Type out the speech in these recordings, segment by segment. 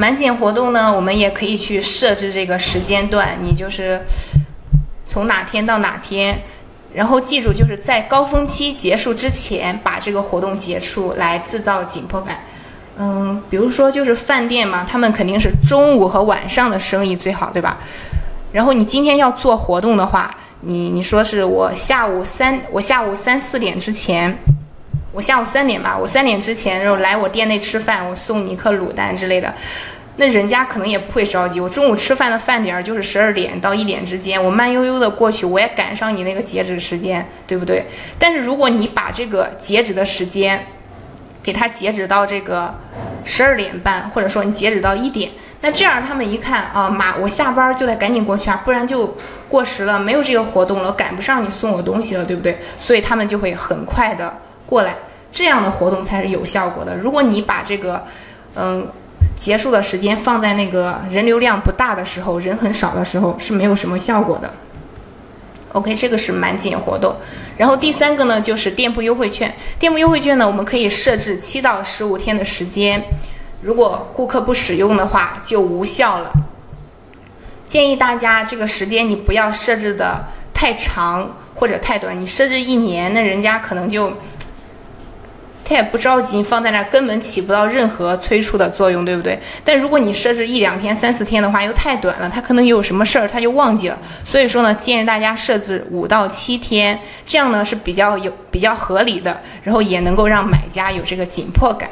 满减活动呢，我们也可以去设置这个时间段，你就是从哪天到哪天，然后记住就是在高峰期结束之前把这个活动结束，来制造紧迫感。嗯，比如说就是饭店嘛，他们肯定是中午和晚上的生意最好，对吧？然后你今天要做活动的话，你你说是我下午三，我下午三四点之前，我下午三点吧，我三点之前然后来我店内吃饭，我送你一颗卤蛋之类的，那人家可能也不会着急。我中午吃饭的饭点儿就是十二点到一点之间，我慢悠悠的过去，我也赶上你那个截止时间，对不对？但是如果你把这个截止的时间，给它截止到这个十二点半，或者说你截止到一点，那这样他们一看啊，妈，我下班就得赶紧过去啊，不然就过时了，没有这个活动了，赶不上你送我东西了，对不对？所以他们就会很快的过来，这样的活动才是有效果的。如果你把这个，嗯，结束的时间放在那个人流量不大的时候，人很少的时候，是没有什么效果的。OK，这个是满减活动，然后第三个呢就是店铺优惠券。店铺优惠券呢，我们可以设置七到十五天的时间，如果顾客不使用的话就无效了。建议大家这个时间你不要设置的太长或者太短，你设置一年，那人家可能就。他也不着急，放在那根本起不到任何催促的作用，对不对？但如果你设置一两天、三四天的话，又太短了，他可能有什么事儿他就忘记了。所以说呢，建议大家设置五到七天，这样呢是比较有比较合理的，然后也能够让买家有这个紧迫感。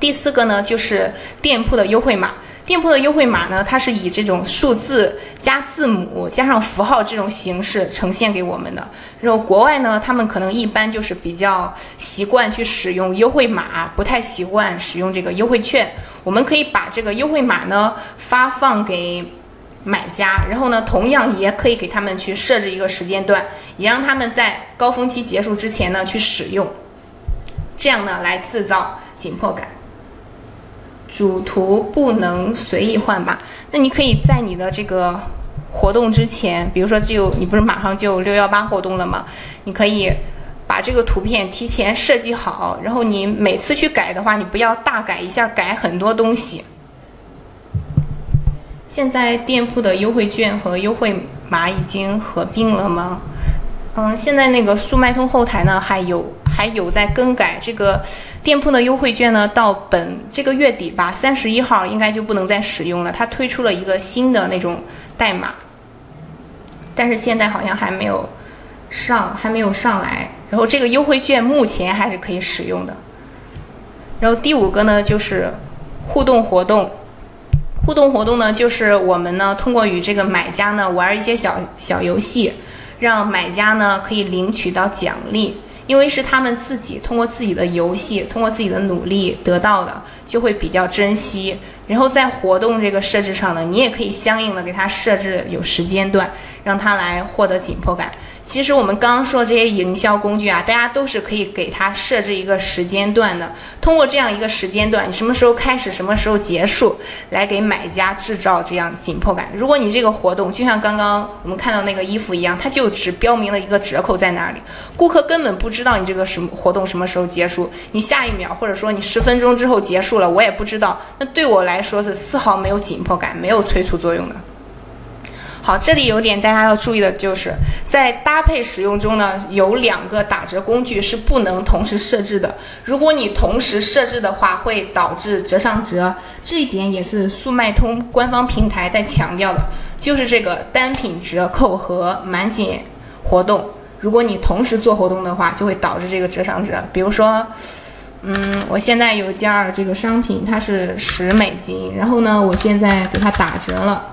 第四个呢，就是店铺的优惠码。店铺的优惠码呢，它是以这种数字加字母加上符号这种形式呈现给我们的。然后国外呢，他们可能一般就是比较习惯去使用优惠码，不太习惯使用这个优惠券。我们可以把这个优惠码呢发放给买家，然后呢，同样也可以给他们去设置一个时间段，也让他们在高峰期结束之前呢去使用，这样呢来制造紧迫感。主图不能随意换吧？那你可以在你的这个活动之前，比如说就你不是马上就六幺八活动了吗？你可以把这个图片提前设计好，然后你每次去改的话，你不要大改一下，改很多东西。现在店铺的优惠券和优惠码已经合并了吗？嗯，现在那个速卖通后台呢还有。还有在更改这个店铺的优惠券呢，到本这个月底吧，三十一号应该就不能再使用了。它推出了一个新的那种代码，但是现在好像还没有上，还没有上来。然后这个优惠券目前还是可以使用的。然后第五个呢，就是互动活动。互动活动呢，就是我们呢通过与这个买家呢玩一些小小游戏，让买家呢可以领取到奖励。因为是他们自己通过自己的游戏，通过自己的努力得到的，就会比较珍惜。然后在活动这个设置上呢，你也可以相应的给他设置有时间段，让他来获得紧迫感。其实我们刚刚说这些营销工具啊，大家都是可以给它设置一个时间段的。通过这样一个时间段，你什么时候开始，什么时候结束，来给买家制造这样紧迫感。如果你这个活动就像刚刚我们看到那个衣服一样，它就只标明了一个折扣在那里，顾客根本不知道你这个什么活动什么时候结束。你下一秒或者说你十分钟之后结束了，我也不知道。那对我来说是丝毫没有紧迫感，没有催促作用的。好，这里有点大家要注意的就是，在搭配使用中呢，有两个打折工具是不能同时设置的。如果你同时设置的话，会导致折上折。这一点也是速卖通官方平台在强调的，就是这个单品折扣和满减活动。如果你同时做活动的话，就会导致这个折上折。比如说，嗯，我现在有件这个商品，它是十美金，然后呢，我现在给它打折了。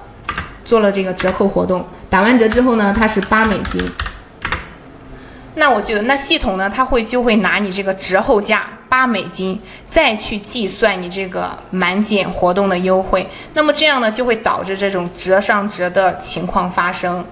做了这个折扣活动，打完折之后呢，它是八美金。那我觉得，那系统呢，它会就会拿你这个折后价八美金，再去计算你这个满减活动的优惠。那么这样呢，就会导致这种折上折的情况发生。